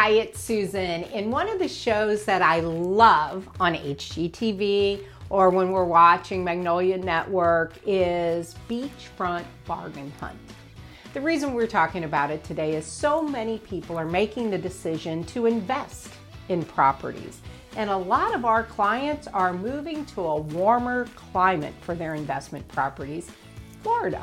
Hi, it's Susan. In one of the shows that I love on HGTV or when we're watching Magnolia Network is Beachfront Bargain Hunt. The reason we're talking about it today is so many people are making the decision to invest in properties. And a lot of our clients are moving to a warmer climate for their investment properties, Florida.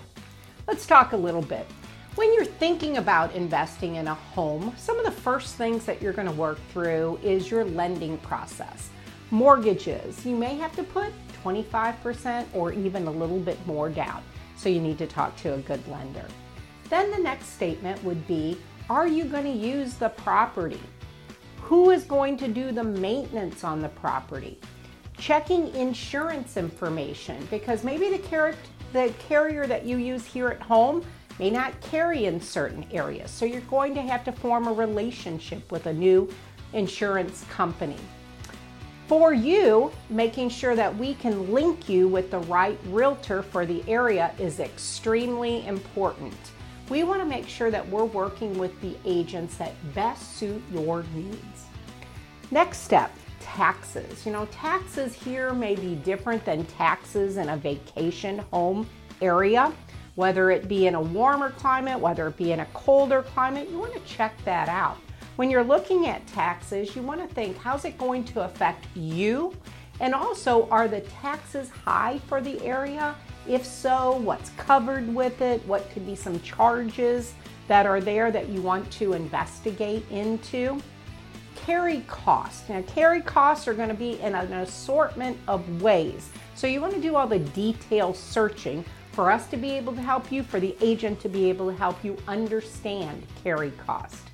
Let's talk a little bit. When you're thinking about investing in a home, some of the first things that you're going to work through is your lending process. Mortgages, you may have to put 25% or even a little bit more down, so you need to talk to a good lender. Then the next statement would be Are you going to use the property? Who is going to do the maintenance on the property? Checking insurance information because maybe the, car- the carrier that you use here at home may not carry in certain areas. So you're going to have to form a relationship with a new insurance company. For you, making sure that we can link you with the right realtor for the area is extremely important. We want to make sure that we're working with the agents that best suit your needs. Next step, taxes. You know, taxes here may be different than taxes in a vacation home area whether it be in a warmer climate, whether it be in a colder climate, you want to check that out. When you're looking at taxes, you want to think how's it going to affect you? And also, are the taxes high for the area? If so, what's covered with it? What could be some charges that are there that you want to investigate into? Carry costs. Now, carry costs are going to be in an assortment of ways. So, you want to do all the detail searching for us to be able to help you, for the agent to be able to help you understand carry cost.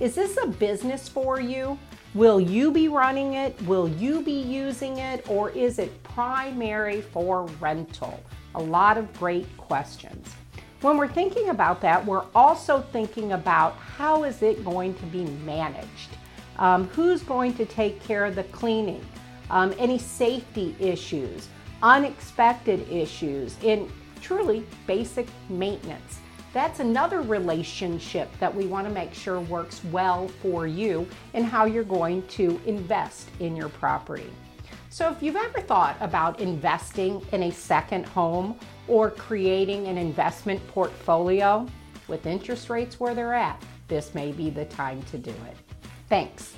Is this a business for you? Will you be running it? Will you be using it? Or is it primary for rental? A lot of great questions. When we're thinking about that, we're also thinking about how is it going to be managed? Um, who's going to take care of the cleaning? Um, any safety issues, unexpected issues, in truly basic maintenance. That's another relationship that we want to make sure works well for you and how you're going to invest in your property. So, if you've ever thought about investing in a second home or creating an investment portfolio with interest rates where they're at, this may be the time to do it. Thanks.